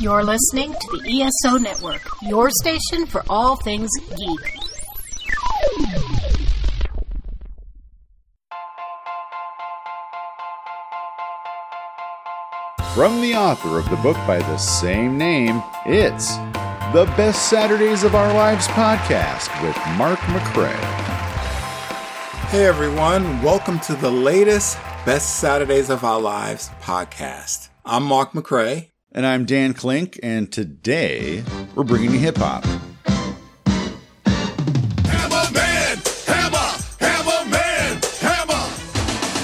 You're listening to the ESO Network, your station for all things geek. From the author of the book by the same name, it's the Best Saturdays of Our Lives podcast with Mark McCray. Hey everyone, welcome to the latest Best Saturdays of Our Lives podcast. I'm Mark McCray. And I'm Dan Klink, and today we're bringing you hip hop. Hammer man, hammer, hammer man, hammer.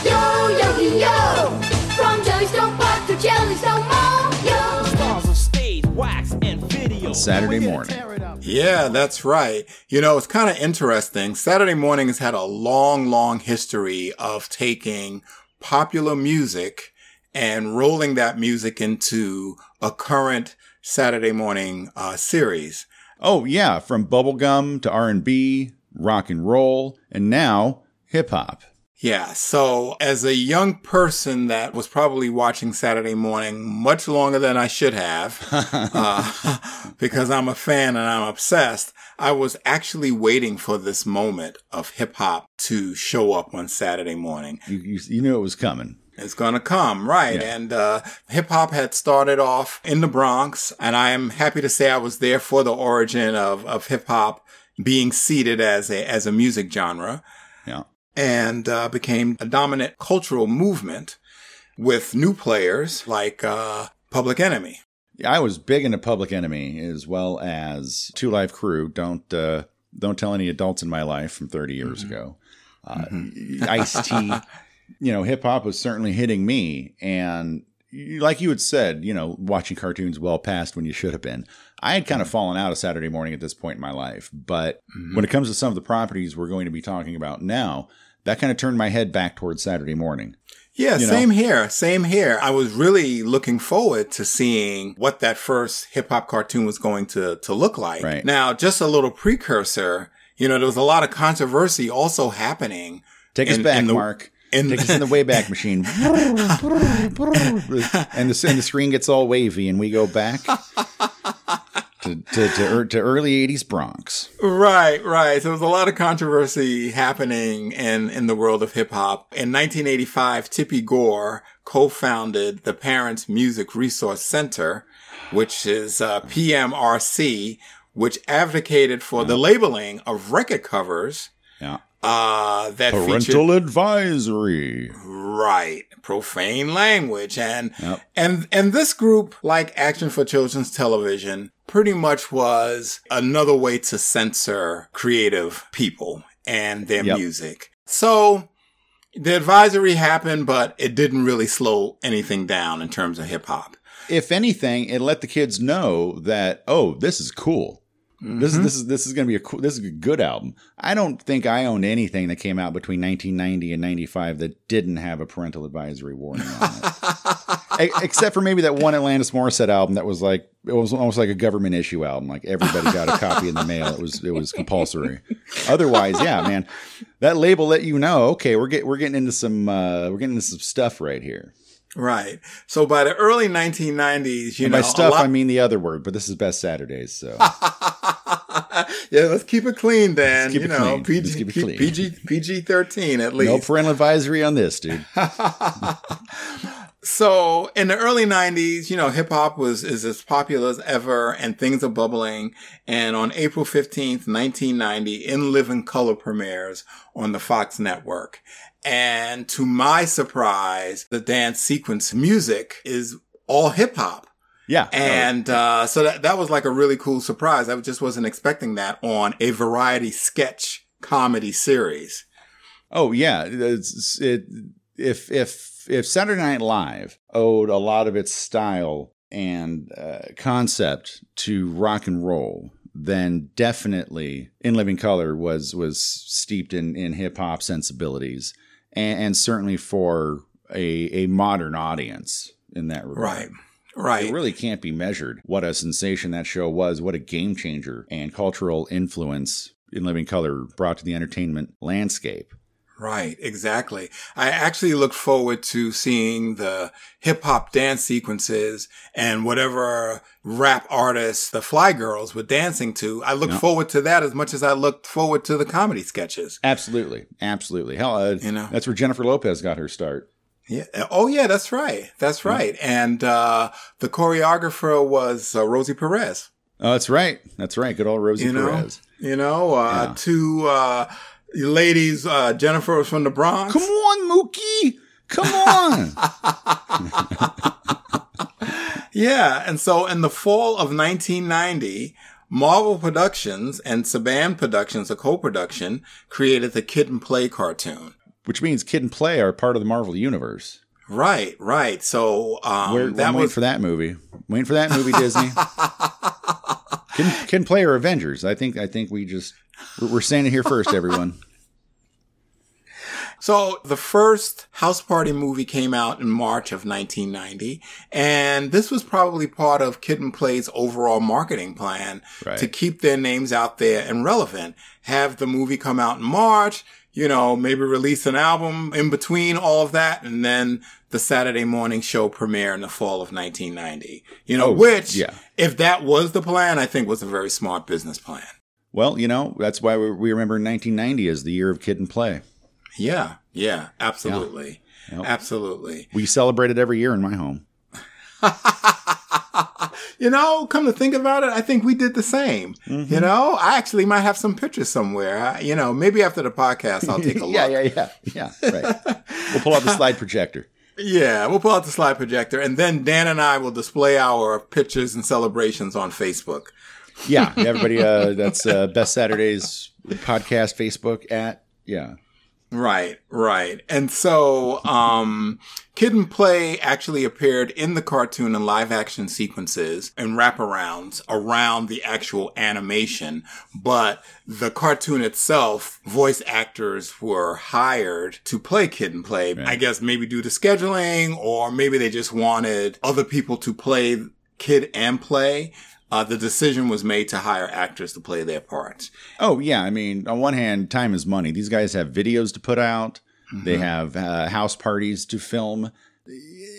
Yo, yo, yo, from Jellystone Park to Jellystone Mall, yo. Stars on stage, wax and video. Saturday morning. Yeah, that's right. You know, it's kind of interesting. Saturday morning has had a long, long history of taking popular music and rolling that music into a current Saturday morning uh, series. Oh yeah, from bubblegum to R&B, rock and roll, and now hip hop. Yeah. So as a young person that was probably watching Saturday morning much longer than I should have, uh, because I'm a fan and I'm obsessed, I was actually waiting for this moment of hip hop to show up on Saturday morning. You, you, you knew it was coming. It's gonna come, right? Yeah. And uh, hip hop had started off in the Bronx, and I am happy to say I was there for the origin of, of hip hop being seated as a as a music genre, Yeah. and uh, became a dominant cultural movement with new players like uh, Public Enemy. I was big into Public Enemy as well as Two Live Crew. Don't uh, don't tell any adults in my life from 30 years ago. Uh, Ice T, you know, hip hop was certainly hitting me, and like you had said, you know, watching cartoons well past when you should have been. I had kind of mm-hmm. fallen out of Saturday morning at this point in my life, but mm-hmm. when it comes to some of the properties we're going to be talking about now, that kind of turned my head back towards Saturday morning. Yeah, You know? same here. Same here. I was really looking forward to seeing what that first hip hop cartoon was going to, to look like. Right. Now, just a little precursor, you know, there was a lot of controversy also happening. Take us back, the- Mark. In- Take us in the Wayback Machine. and, the, and the screen gets all wavy, and we go back to, to, to, ear- to early 80s Bronx. Right, right. So there was a lot of controversy happening in, in the world of hip hop. In 1985, Tipper Gore co-founded the Parents Music Resource Center, which is uh, PMRC, which advocated for the labeling of record covers Yeah. Uh, that featured Parental advisory. right profane language and Yep. and and this group like action for children's television pretty much was another way to censor creative people and their Yep. music so the advisory happened but it didn't really slow anything down in terms of hip hop If anything, it let the kids know that, oh, this is cool. This is this is this is going to be a cool. This is a good album. I don't think I owned anything that came out between 1990 and 95 that didn't have a parental advisory warning on it. Except for maybe that one Alanis Morissette album that was like it was almost like a government issue album. Like everybody got a copy in the mail. It was it was compulsory. Otherwise, yeah, man, that label let you know. Okay, we're get we're getting into some uh, we're getting into some stuff right here. Right so by the early 1990s you And know by stuff, lot- I mean the other word, but this is Best Saturdays, so yeah let's keep it clean dan keep you it know clean. Let's keep it clean. PG, PG 13 at least no parental advisory on this, dude. So in the early '90s, you know, hip hop was is as popular as ever, and things are bubbling. And on April 15th, 1990, In Living Color premieres on the Fox network. And to my surprise, the dance sequence music is all hip hop. Yeah, And uh, so that, that was like a really cool surprise. I just wasn't expecting that on a variety sketch comedy series. Oh yeah, it's, it if if if Saturday Night Live owed a lot of its style and uh, concept to rock and roll, then definitely In Living Color was was steeped in in hip hop sensibilities, and, and certainly for a a modern audience in that regard. Right. Right. It really can't be measured what a sensation that show was, what a game changer and cultural influence in Living Color brought to the entertainment landscape. Right, exactly. I actually look forward to seeing the hip hop dance sequences and whatever rap artists the Fly Girls were dancing to. I look forward to that as much as I looked forward to the comedy sketches. Absolutely, absolutely. Hell, uh, You know. that's where Jennifer Lopez got her start. Yeah. Oh, yeah, that's right. That's right. And uh, the choreographer was uh, Rosie Perez. Oh, that's right. That's right. Good old Rosie You know, Perez. you know, uh, Yeah. two uh, ladies. Uh, Jennifer was from the Bronx. Come on, Mookie. Come on. Yeah, and so in the fall of 1990, Marvel Productions and Saban Productions, a co-production, created the Kid and Play cartoon. Which means Kid and Play are part of the Marvel universe. Right, right. So um, Where, that I'm waiting for that movie. Waiting for that movie, Disney. Kid, Kid and Play are Avengers. I think. I think we just we're, we're saying it here first, everyone. So the first House Party movie came out in March of 1990, and this was probably part of Kid and Play's overall marketing plan Right. to keep their names out there and relevant. Have the movie come out in March, you know, maybe release an album in between all of that, and then the Saturday morning show premiere in the fall of 1990. You know, Oh, which, yeah. if that was the plan, I think was a very smart business plan. Well, you know that's why we, remember 1990 as the year of Kid and Play. Yeah, yeah, absolutely. Yep. Absolutely. We celebrate it every year in my home. You know, come to think about it, I think we did the same. Mm-hmm. You know, I actually might have some pictures somewhere. I, you know, maybe after the podcast, I'll take a look. yeah, yeah, yeah, yeah. Right. we'll pull out the slide projector. Yeah, we'll pull out the slide projector, and then Dan and I will display our pictures and celebrations on Facebook. Yeah, everybody. Uh, that's uh, Best Saturdays podcast Facebook at yeah. Right, right. And so, um, Kid and Play actually appeared in the cartoon and live action sequences and wraparounds around the actual animation. But the cartoon itself, voice actors were hired to play Kid and Play. I guess maybe due to scheduling or maybe they just wanted other people to play Kid and Play. Uh, the decision was made to hire actors to play their parts. Oh yeah, I mean, on one hand, time is money. These guys have videos to put out. They have uh, house parties to film,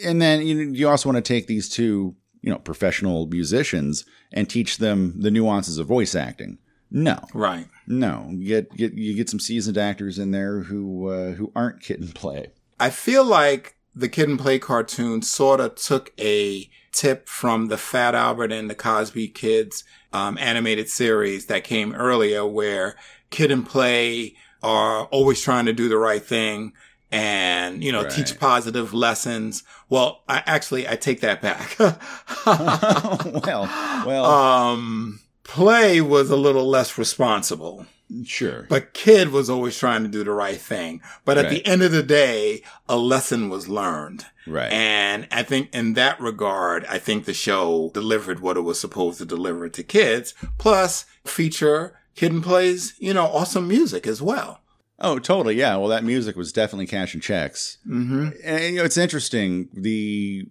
and then you you also want to take these two you know professional musicians and teach them the nuances of voice acting. No, Right. no, you get get you get some seasoned actors in there who uh, who aren't kid and play. I feel like the Kid and Play cartoon sort of took a tip from the Fat Albert and the Cosby Kids um, animated series that came earlier, where Kid and Play are always trying to do the right thing and you know teach positive lessons. Well, I actually I take that back. well, well, um, Play was a little less responsible. Sure. But Kid was always trying to do the right thing. But at the end of the day, a lesson was learned. Right. And I think in that regard, I think the show delivered what it was supposed to deliver to kids, plus feature Kid and Plays, you know, awesome music as well. Oh, totally. Yeah. Well, that music was definitely cashing checks. Mm-hmm. And you know, it's interesting the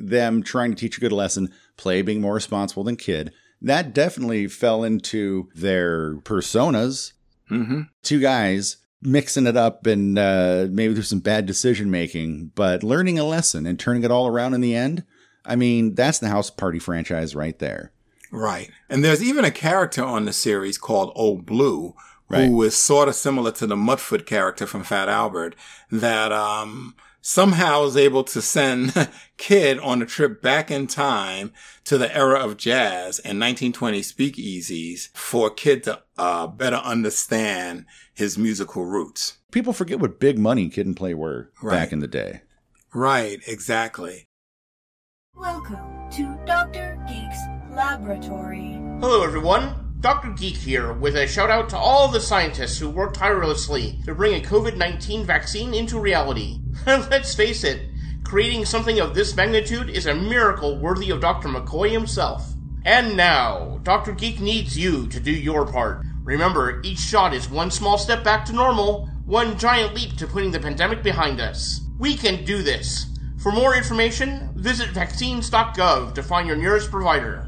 them trying to teach a good lesson, play being more responsible than kid. That definitely fell into their personas. Mm-hmm. Two guys mixing it up and uh, maybe there's some bad decision making, but learning a lesson and turning it all around in the end. I mean, that's the House Party franchise right there. Right. And there's even a character on the series called Old Blue, Right. who is sort of similar to the Mudfoot character from Fat Albert, that um, somehow is able to send Kid on a trip back in time to the era of jazz and 1920 speakeasies for Kid to uh, better understand his musical roots. People forget what big money Kid and Play were Right. back in the day. Right, exactly. Welcome to Dr. Geek's Laboratory. Hello, everyone. Dr. Geek here with a shout out to all the scientists who worked tirelessly to bring a COVID 19 vaccine into reality. Let's face it, creating something of this magnitude is a miracle worthy of Dr. McCoy himself. And now, Dr. Geek needs you to do your part. Remember, each shot is one small step back to normal, one giant leap to putting the pandemic behind us. We can do this. For more information, visit vaccines.gov to find your nearest provider.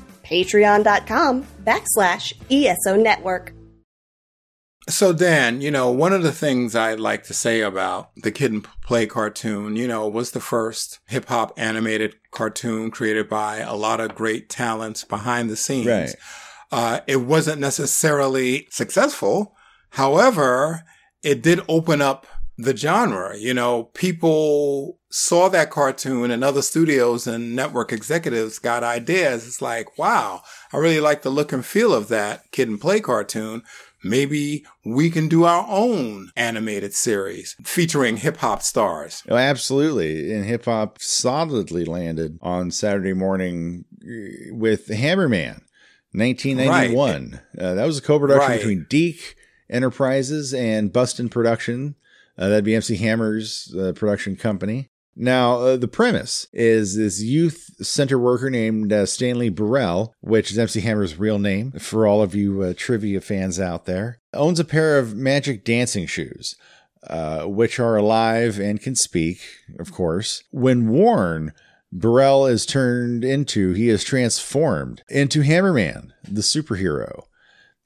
patreon.com backslash ESO Network. So Dan, you know, one of the things I'd like to say about the Kid and Play cartoon, you know, was the first hip hop animated cartoon created by a lot of great talents behind the scenes. Right. Uh, it wasn't necessarily successful. However, it did open up the genre. You know, people saw that cartoon and other studios and network executives got ideas. It's like, wow, I really like the look and feel of that kid and play cartoon. Maybe we can do our own animated series featuring hip hop stars. Oh, absolutely. And hip hop solidly landed on Saturday morning uh, with Hammerman, 1991. Uh, that was a co production Right. between DIC Enterprises and Bustin' Production. Uh, that'd be MC Hammer's uh, production company. Now, uh, the premise is this youth center worker named uh, Stanley Burrell, which is MC Hammer's real name for all of you uh, trivia fans out there, owns a pair of magic dancing shoes, uh, which are alive and can speak, of course. When worn, Burrell is turned into, he is transformed into Hammerman, the superhero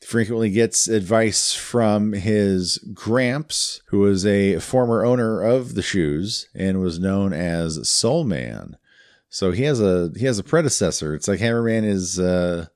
frequently gets advice from his gramps, who was a former owner of the shoes and was known as Soul Man. So he has a he has a predecessor. It's like Hammerman is uh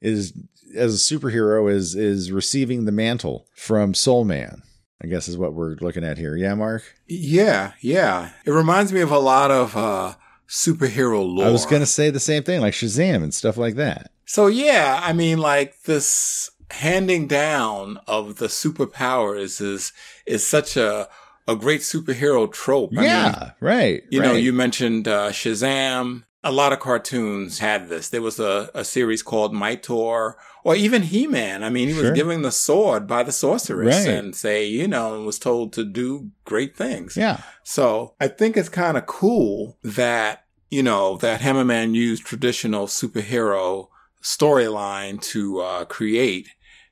is as a superhero is is receiving the mantle from Soul Man. I guess is what we're looking at here. Yeah, Mark. Yeah, yeah. It reminds me of a lot of uh, superhero lore. I was gonna say the same thing, like Shazam and stuff like that. So yeah, I mean, like this handing down of the superpowers is is such a a great superhero trope. I mean, yeah, right. you know, you mentioned uh, Shazam. A lot of cartoons had this. There was a, a series called Mightor, or even He Man. I mean, he was Sure. given the sword by the sorceress Right. and say, you know, and was told to do great things. yeah. So I think it's kind of cool that, you know, that Hammerman used traditional superhero storyline to uh, create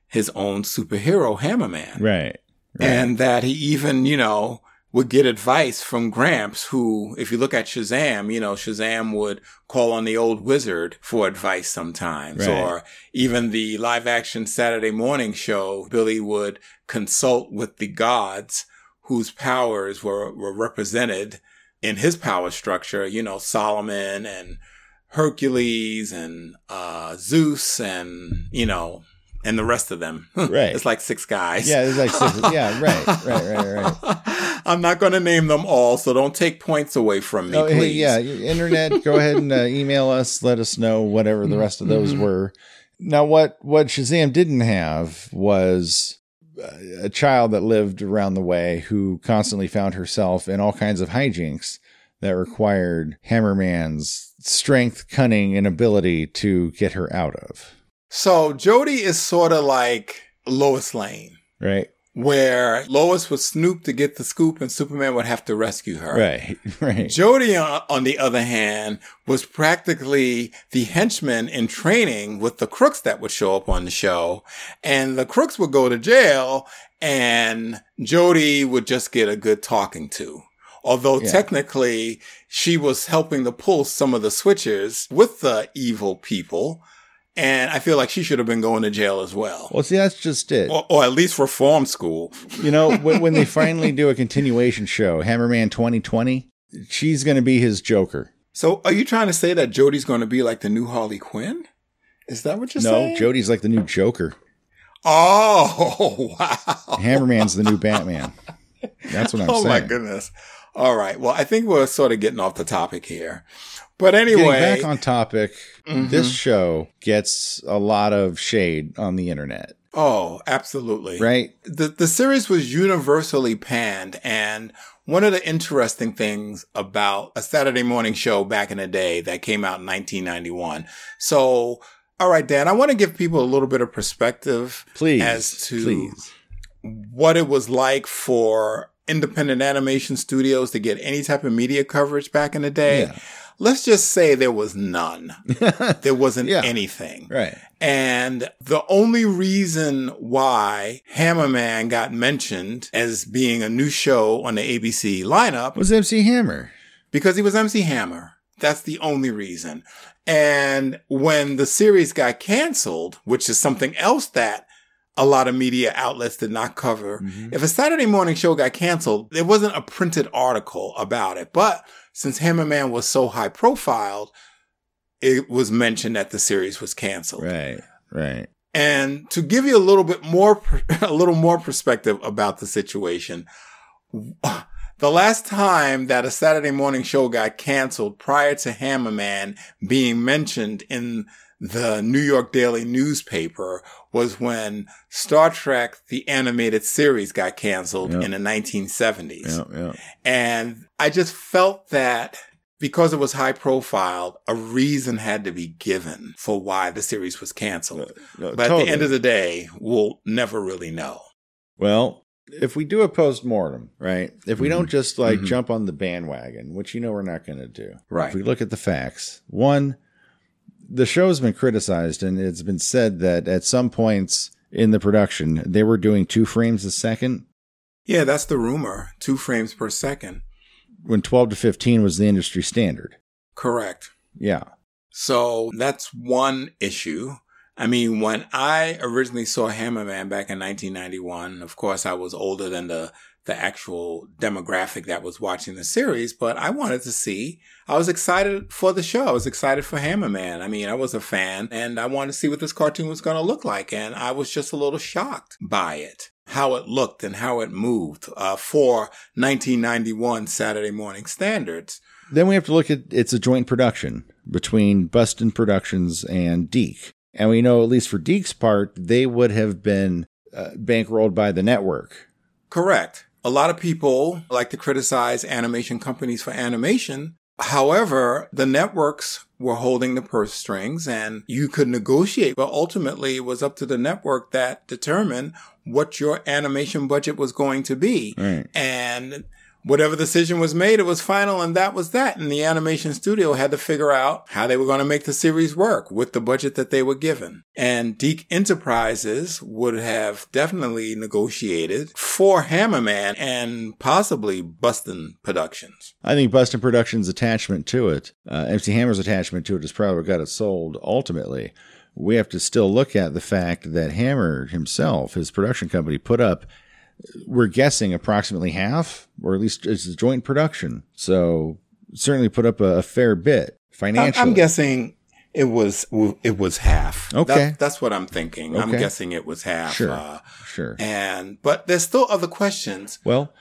his own superhero Hammerman. Right. right. And that he even, you know, would get advice from Gramps, who, if you look at Shazam, you know, Shazam would call on the old wizard for advice sometimes. Right. Or even the live action Saturday morning show, Billy would consult with the gods whose powers were, were represented in his power structure, you know, Solomon and Hercules and uh, Zeus and, you know, and the rest of them. Right. it's like six guys. yeah, it's like six. yeah, right, right, right, right. I'm not going to name them all, so don't take points away from me, Oh, hey, please. yeah, internet. Go ahead and uh, email us. Let us know whatever the rest of those Mm-hmm. were. Now, what what Shazam didn't have was uh, a child that lived around the way who constantly found herself in all kinds of hijinks that required Hammerman's strength, cunning, and ability to get her out of. So Jody is sort of like Lois Lane, Right, where Lois would snoop to get the scoop and Superman would have to rescue her. right, right. Jody, on, on the other hand, was practically the henchman in training with the crooks that would show up on the show. And the crooks would go to jail and Jody would just get a good talking to. Although Yeah. technically she was helping to pull some of the switches with the evil people. And I feel like she should have been going to jail as well. Well, see, that's just it. Or, or at least reform school. You know, when, when they finally do a continuation show, Hammerman 2020, she's going to be his Joker. So are you trying to say that Jody's going to be like the new Harley Quinn? Is that what you're no, saying? No, Jody's like the new Joker. Oh, wow. Hammerman's the new Batman. That's what I'm oh saying. Oh my goodness. All right. Well, I think we're sort of getting off the topic here. But Getting anyway, back on topic, Mhm. this show gets a lot of shade on the internet, oh, absolutely. right? The the series was universally panned and one of the interesting things about a Saturday morning show back in the day that came out in 1991. So, all right, Dan, I want to give people a little bit of perspective Please, as to please. what it was like for independent animation studios to get any type of media coverage back in the day, Yeah. Let's just say there was none. there wasn't Yeah. anything. Right. And the only reason why Hammerman got mentioned as being a new show on the ABC lineup Was MC Hammer. because he was MC Hammer. That's the only reason. And when the series got canceled, which is something else that a lot of media outlets did not cover, mm-hmm. if a Saturday morning show got canceled, there wasn't a printed article about it. But since Hammerman was so high profiled, it was mentioned that the series was canceled. Right. Right. And to give you a little bit more, a little more perspective about the situation, the last time that a Saturday morning show got canceled prior to Hammerman being mentioned in the New York Daily newspaper was when Star Trek, the animated series got canceled Yep. in the 1970s. Yeah. Yeah. And I just felt that because it was high profile, a reason had to be given for why the series was canceled. No, But at the end of the day, we'll never really know. Well, if we do a post mortem, right? If we Mm-hmm. don't just like jump on the bandwagon, which you know we're not going to do, Right. If we look at the facts, one, the show's been criticized, and it's been said that at some points in the production they were doing two frames a second Yeah, that's the rumor. Two frames per second. when 12 to 15 was the industry standard. Correct. Yeah. So that's one issue. I mean, when I originally saw Hammerman back in 1991, of course, I was older than the, the actual demographic that was watching the series, but I wanted to see, I was excited for the show. I was excited for Hammerman. I mean, I was a fan and I wanted to see what this cartoon was going to look like. And I was just a little shocked by it, how it looked and how it moved, uh, for 1991 Saturday morning standards. Then we have to look at it's a joint production between Bustin Productions and DIC. And we know, at least for DIC's part, they would have been uh, bankrolled by the network. Correct. A lot of people like to criticize animation companies for animation. However, the networks were holding the purse strings and you could negotiate, but ultimately it was up to the network that determined what your animation budget was going to be. Right. And whatever decision was made, it was final and that was that. And the animation studio had to figure out how they were going to make the series work with the budget that they were given. And DIC Enterprises would have definitely negotiated for Hammerman and possibly Bustin Productions. I think Bustin Productions' attachment to it, uh, MC Hammer's attachment to it, is probably what got it sold ultimately. We have to still look at the fact that Hammer himself, his production company, put up, we're guessing approximately half, or at least it's a joint production. So certainly put up a, a fair bit financially. I'm guessing it was it was half. Okay. That- that's what I'm thinking. I'm guessing it was half. Sure. Uh, Sure. and but there's still other questions. Well,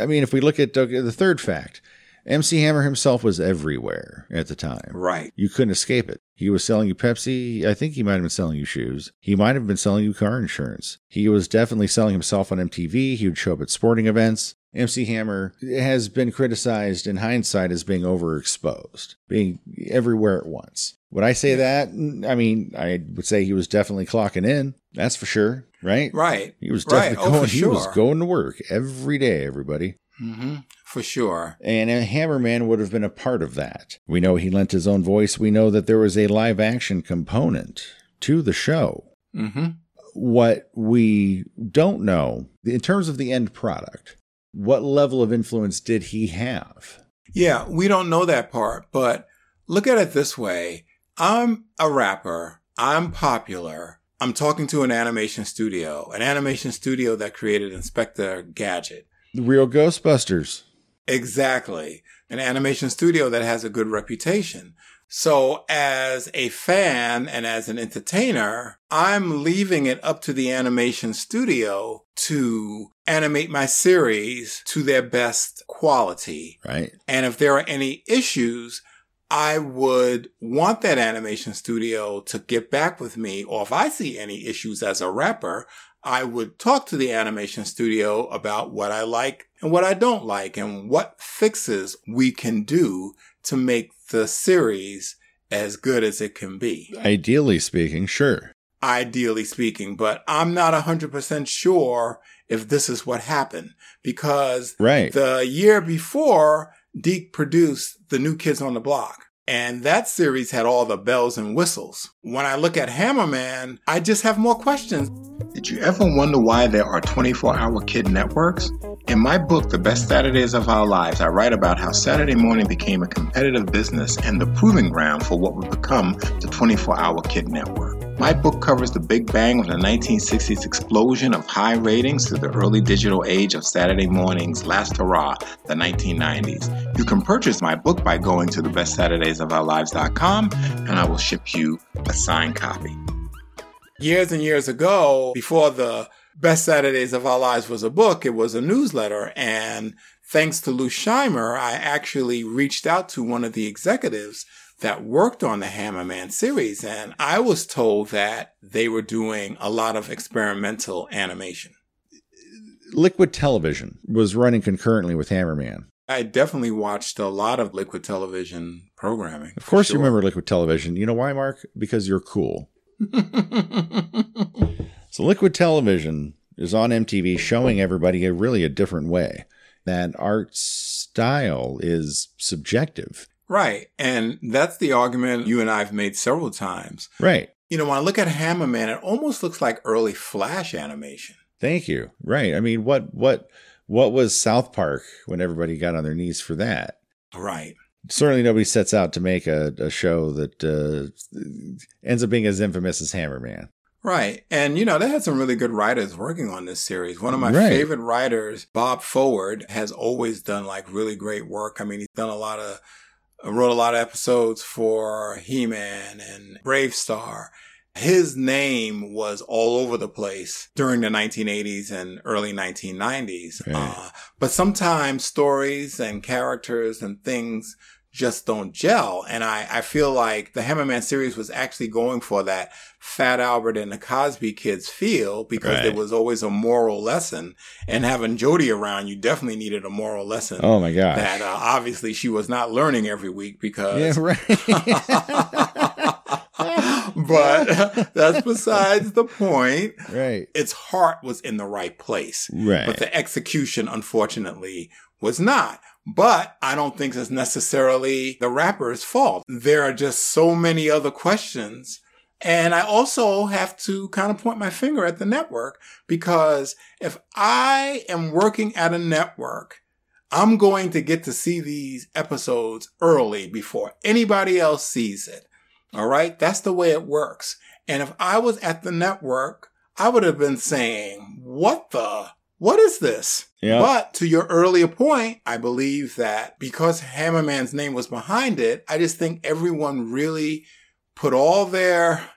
I mean, if we look at okay, the third fact, MC Hammer himself was everywhere at the time. Right. You couldn't escape it. He was selling you Pepsi. I think he might have been selling you shoes. He might have been selling you car insurance. He was definitely selling himself on MTV. He would show up at sporting events. MC Hammer has been criticized in hindsight as being overexposed, being everywhere at once. Would I say that? Mm, I mean, I would say he was definitely clocking in. That's for sure, right? Right. He was Right. definitely Oh, going. for He was going to work every day. Everybody. Hmm For sure. And a Hammerman would have been a part of that. We know he lent his own voice. We know that there was a live action component to the show. hmm What we don't know, in terms of the end product, what level of influence did he have? Yeah, we don't know that part, but look at it this way. I'm a rapper. I'm popular. I'm talking to an animation studio, an animation studio that created Inspector Gadget. The real Ghostbusters. Exactly. An animation studio that has a good reputation. So as a fan and as an entertainer, I'm leaving it up to the animation studio to animate my series to their best quality. Right. And if there are any issues, I would want that animation studio to get back with me. Or if I see any issues as a rapper, I would talk to the animation studio about what I like and what I don't like and what fixes we can do to make the series as good as it can be. Ideally speaking, sure. ideally speaking, but I'm not 100% sure if this is what happened because Right. the year before, DIC produced The New Kids on the Block. And that series had all the bells and whistles. When I look at Hammerman, I just have more questions. Did you ever wonder why there are 24 hour kid networks? In my book, The Best Saturdays of Our Lives, I write about how Saturday morning became a competitive business and the proving ground for what would become the 24 hour kid network. My book covers the big bang of the 1960s explosion of high ratings to the early digital age of Saturday morning's last hurrah, the 1990s. You can purchase my book by going to thebestsaturdaysofourlives.com and I will ship you a signed copy. Years and years ago, before the Best Saturdays of Our Lives was a book, it was a newsletter. And thanks to Lou Scheimer, I actually reached out to one of the executives that worked on the Hammerman series. And I was told that they were doing a lot of experimental animation. Liquid Television was running concurrently with Hammerman. I definitely watched a lot of liquid television programming. Of course, for you remember Liquid Television. You know why, Mark? Because you're cool. so, Liquid Television is on MTV showing everybody a really a different way. That art style is subjective. Right. And that's the argument you and I have made several times. Right. You know, when I look at Hammerman, it almost looks like early Flash animation. Thank you. Right. I mean, what what what was South Park when everybody got on their knees for that? Right. Certainly, nobody sets out to make a, a show that uh, ends up being as infamous as Hammerman. Right. And, you know, they had some really good writers working on this series. One of my Right. favorite writers, Bob Forward, has always done like really great work. I mean, he's done a lot of, wrote a lot of episodes for He-Man and BraveStarr. His name was all over the place during the 1980s and early 1990s. Right. Uh, but sometimes stories and characters and things just don't gel. And I, I feel like the Hammerman series was actually going for that Fat Albert and the Cosby kids feel because Right. there was always a moral lesson. And having Jodie around, you definitely needed a moral lesson. Oh my God. That uh, obviously she was not learning every week because yeah, right. but that's besides the point. right. Its heart was in the right place. Right. But the execution, unfortunately, was not. But I don't think it's necessarily the rapper's fault. There are just so many other questions. And I also have to kind of point my finger at the network because if I am working at a network, I'm going to get to see these episodes early before anybody else sees it. All right. That's the way it works. And if I was at the network, I would have been saying, what the, what is this? Yeah. But to your earlier point, I believe that because Hammerman's name was behind it, I just think everyone really put all their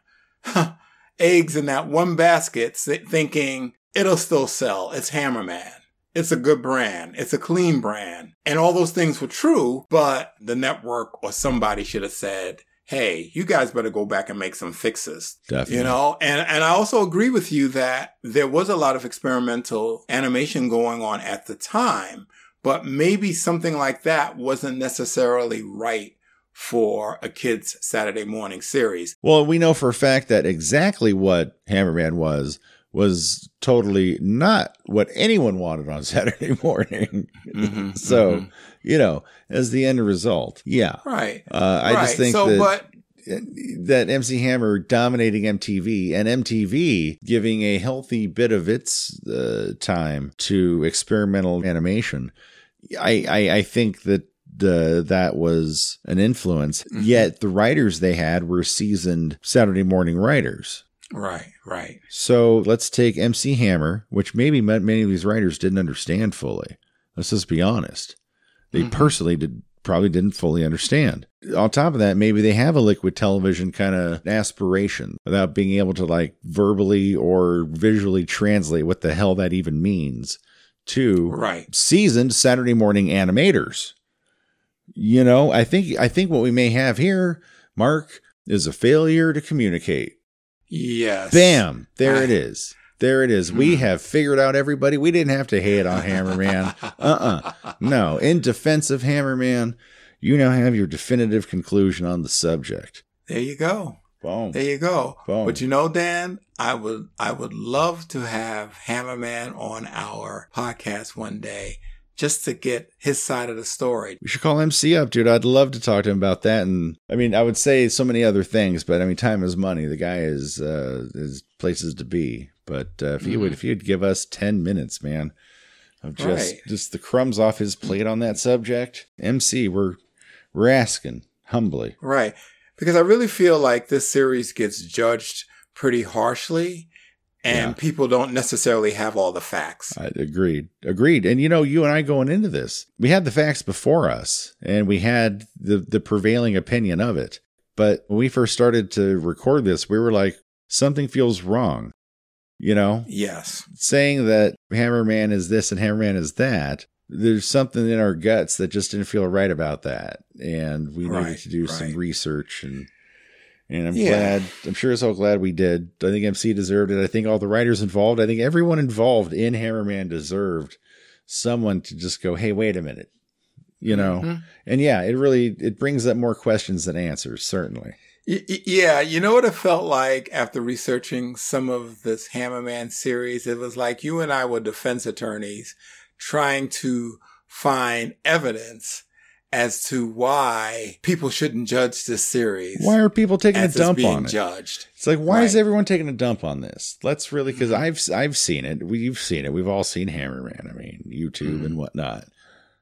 eggs in that one basket thinking it'll still sell. It's Hammerman. It's a good brand. It's a clean brand. And all those things were true, but the network or somebody should have said, Hey, you guys better go back and make some fixes. Definitely. You know, and, and I also agree with you that there was a lot of experimental animation going on at the time, but maybe something like that wasn't necessarily right for a kid's Saturday morning series. Well, we know for a fact that exactly what Hammerman was was totally not what anyone wanted on Saturday morning. Mm-hmm, so, you know, as the end result, yeah. Right. Uh, I just think so, that but that MC Hammer dominating MTV and MTV giving a healthy bit of its uh, time to experimental animation. I, I, I think that the, that was an influence. Mm-hmm. Yet the writers they had were seasoned Saturday morning writers. right, right. So let's take MC Hammer, which maybe ma- many of these writers didn't understand fully. Let's just be honest. They Mm-hmm. personally did probably didn't fully understand. On top of that, maybe they have a liquid television kind of aspiration without being able to like verbally or visually translate what the hell that even means to Right. seasoned Saturday morning animators. You know, I think I think what we may have here, Mark, is a failure to communicate. Yes. Bam! There I- it is. There it is. We have figured out everybody. We didn't have to hate on Hammerman. Uh uh No. In defense of Hammerman, you now have your definitive conclusion on the subject. There you go. Boom. There you go. Boom. But you know, Dan, I would I would love to have Hammerman on our podcast one day just to get his side of the story. We should call MC up, dude. I'd love to talk to him about that. And I mean, I would say so many other things, but I mean, time is money. The guy is uh, is places to be. But uh, if he would, if he'd give us ten minutes, man, of just Right. just the crumbs off his plate on that subject, MC, we're we're asking humbly. Right. Because I really feel like this series gets judged pretty harshly and Yeah. people don't necessarily have all the facts. I agreed. Agreed. And you know, you and I going into this, we had the facts before us and we had the the prevailing opinion of it. But when we first started to record this, we were like, something feels wrong. You know, Yes. saying that Hammerman is this and Hammerman is that, there's something in our guts that just didn't feel right about that. And we needed to do some research and and I'm Yeah. glad I'm sure so glad we did. I think MC deserved it. I think all the writers involved, I think everyone involved in Hammerman deserved someone to just go, Hey, wait a minute. You know? Mhm. And yeah, it really it brings up more questions than answers, certainly. Y- yeah, you know what it felt like after researching some of this Hammerman series? It was like you and I were defense attorneys trying to find evidence as to why people shouldn't judge this series. Why are people taking a it's dump on it? judged. It's like, why is everyone taking a dump on this? Let's really, because Mm-hmm. I've I've seen it. We've seen it. We've all seen Hammerman. I mean, YouTube Mm-hmm. and whatnot.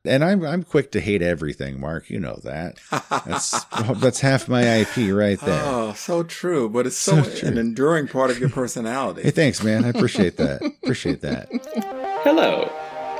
And I'm I'm quick to hate everything, Mark. You know that. That's that's half my IP right there. Oh, so true. But it's so, So true. an enduring part of your personality. Hey, thanks, man. I appreciate that. appreciate that. Hello.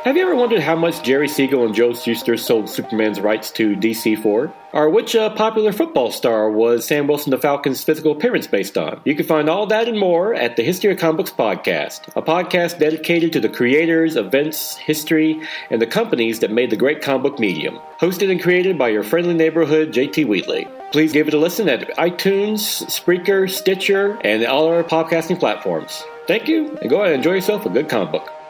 Have you ever wondered how much Jerry Siegel and Joe Shuster sold Superman's rights to DC for? Or which uh, popular football star was Sam Wilson the Falcon's physical appearance based on? You can find all that and more at the History of Comic Books podcast, a podcast dedicated to the creators, events, history, and the companies that made the great comic book medium. Hosted and created by your friendly neighborhood JT Wheatley. Please give it a listen at iTunes, Spreaker, Stitcher, and all our podcasting platforms. Thank you, and go ahead and enjoy yourself a good comic book.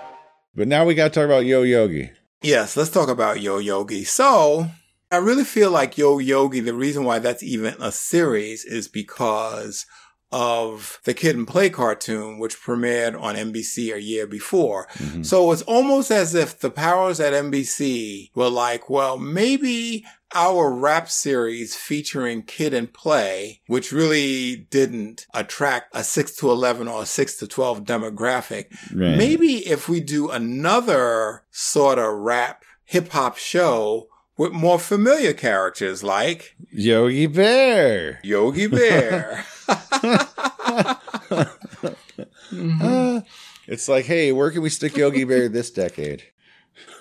But now we got to talk about Yo Yogi. Yes, let's talk about Yo Yogi. So, I really feel like Yo Yogi, the reason why that's even a series is because of the Kid and Play cartoon, which premiered on NBC a year before. Mm-hmm. So it's almost as if the powers at NBC were like, well, maybe our rap series featuring Kid and Play, which really didn't attract a 6 to 11 or a 6 to 12 demographic, Right. maybe if we do another sort of rap hip hop show with more familiar characters like Yogi Bear. Yogi Bear. Uh, it's like, hey, where can we stick Yogi Bear this decade?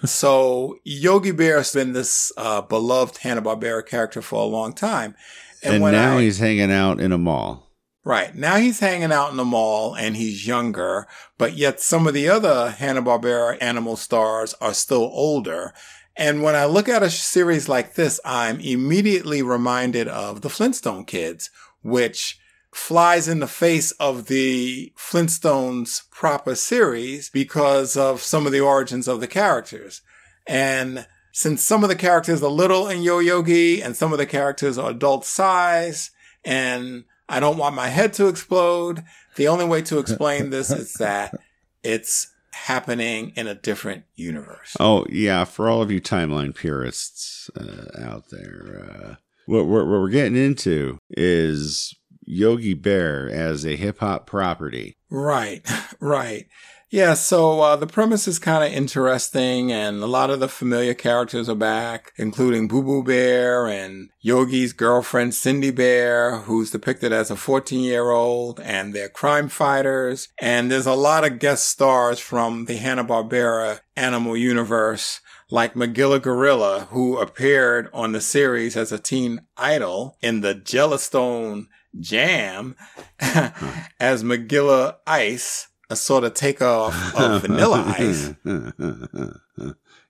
So Yogi Bear has been this uh, beloved Hanna-Barbera character for a long time. And, when now I- he's hanging out in a mall. Right. Now he's hanging out in the mall and he's younger, but yet some of the other Hanna-Barbera animal stars are still older. And when I look at a series like this, I'm immediately reminded of the Flintstone Kids, which flies in the face of the Flintstones proper series because of some of the origins of the characters. And since some of the characters are little in Yo Yogi and some of the characters are adult size and I don't want my head to explode. The only way to explain this is that it's happening in a different universe. Oh yeah, for all of you timeline purists uh, out there, uh, what, we're, what we're getting into is Yogi Bear as a hip hop property. Right, right. Yeah, so uh, the premise is kind of interesting, and a lot of the familiar characters are back, including Boo Boo Bear and Yogi's girlfriend Cindy Bear, who's depicted as a 14 year old, and they're crime fighters. And there's a lot of guest stars from the Hanna-Barbera animal universe, like Magilla Gorilla, who appeared on the series as a teen idol in the Jellystone Jam as Magilla Ice, a sort of takeoff of Vanilla Ice.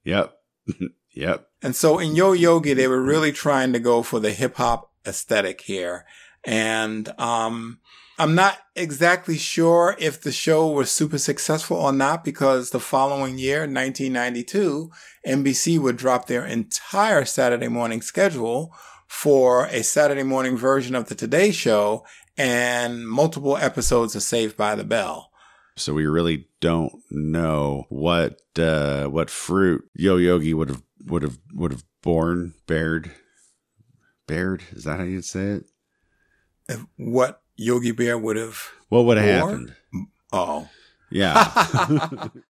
yep. yep. And so in Yo Yogi, they were really trying to go for the hip hop aesthetic here. And, um, I'm not exactly sure if the show was super successful or not because the following year, 1992, NBC would drop their entire Saturday morning schedule for a Saturday morning version of the Today Show and multiple episodes of Saved by the Bell. So we really don't know what uh, what fruit Yo Yogi would have would have would have born, bared, bared. Is that how you'd say it? What Yogi Bear would have. What would have happened? Oh. Yeah.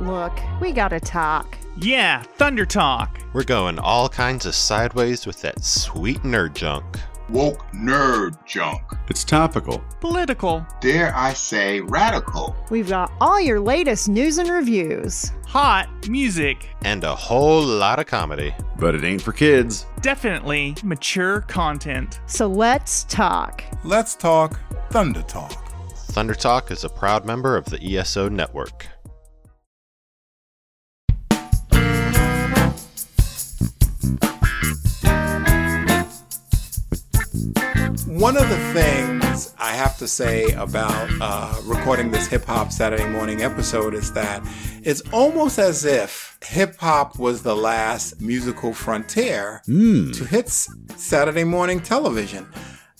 Look, we gotta talk. Yeah, Thunder Talk. We're going all kinds of sideways with that sweet nerd junk. Woke nerd junk. it's topical. Political. Dare I say radical. We've got all your latest news and reviews. Hot music. And a whole lot of comedy. But it ain't for kids. Definitely mature content. So let's talk. Let's talk Thunder Talk. Thunder Talk is a proud member of the ESO network. One of the things I have to say about uh, recording this hip hop Saturday morning episode is that it's almost as if hip hop was the last musical frontier to hit Saturday morning television.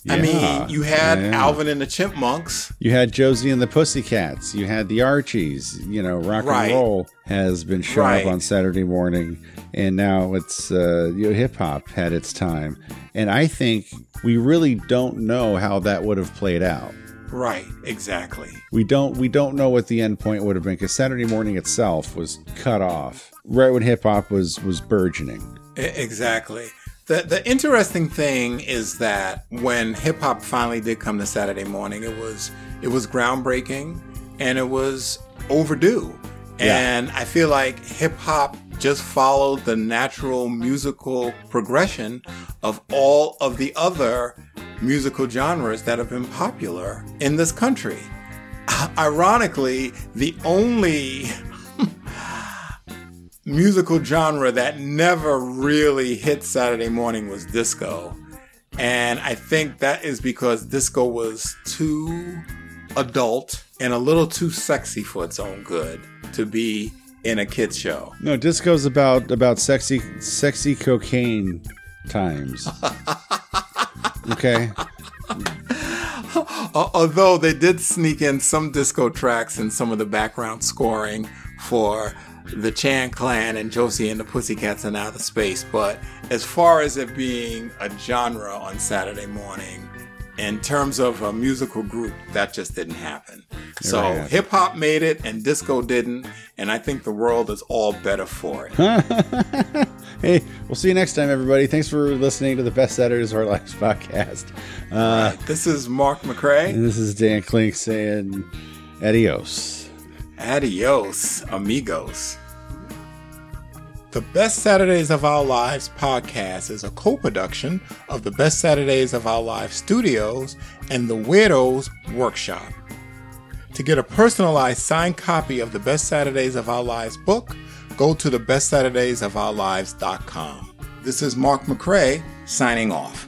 I mean, you had yeah. Alvin and the Chipmunks. You had Josie and the Pussycats. You had the Archies. You know, rock Right. and roll has been shown Right. up on Saturday morning, and now it's uh, you know, hip hop had its time. And I think we really don't know how that would have played out. Right, exactly. We don't we don't know what the end point would have been because Saturday morning itself was cut off right when hip hop was was burgeoning. E- Exactly. The the interesting thing is that when hip hop finally did come to Saturday morning, it was it was groundbreaking and it was overdue. Yeah. And I feel like hip hop just followed the natural musical progression of all of the other musical genres that have been popular in this country. Ironically, the only musical genre that never really hit Saturday morning was disco. And I think that is because disco was too adult and a little too sexy for its own good to be in a kids show. No, disco's about about sexy sexy cocaine times. okay. Although they did sneak in some disco tracks and some of the background scoring for the Chan Clan and Josie and the Pussycats in Outer Space, but as far as it being a genre on Saturday morning, in terms of a musical group, that just didn't happen. So hip hop made it and disco didn't, and I think the world is all better for it. Hey, we'll see you next time, everybody. Thanks for listening to the Best Saturdays of Our Lives podcast. Uh, this is Mark McCray. And this is Dan Klink saying adios. Adios, amigos. The Best Saturdays of Our Lives podcast is a co production of the Best Saturdays of Our Lives studios and the Weirdos Workshop. To get a personalized signed copy of the Best Saturdays of Our Lives book, go to thebestsaturdaysofourlives.com. This is Mark McCray signing off.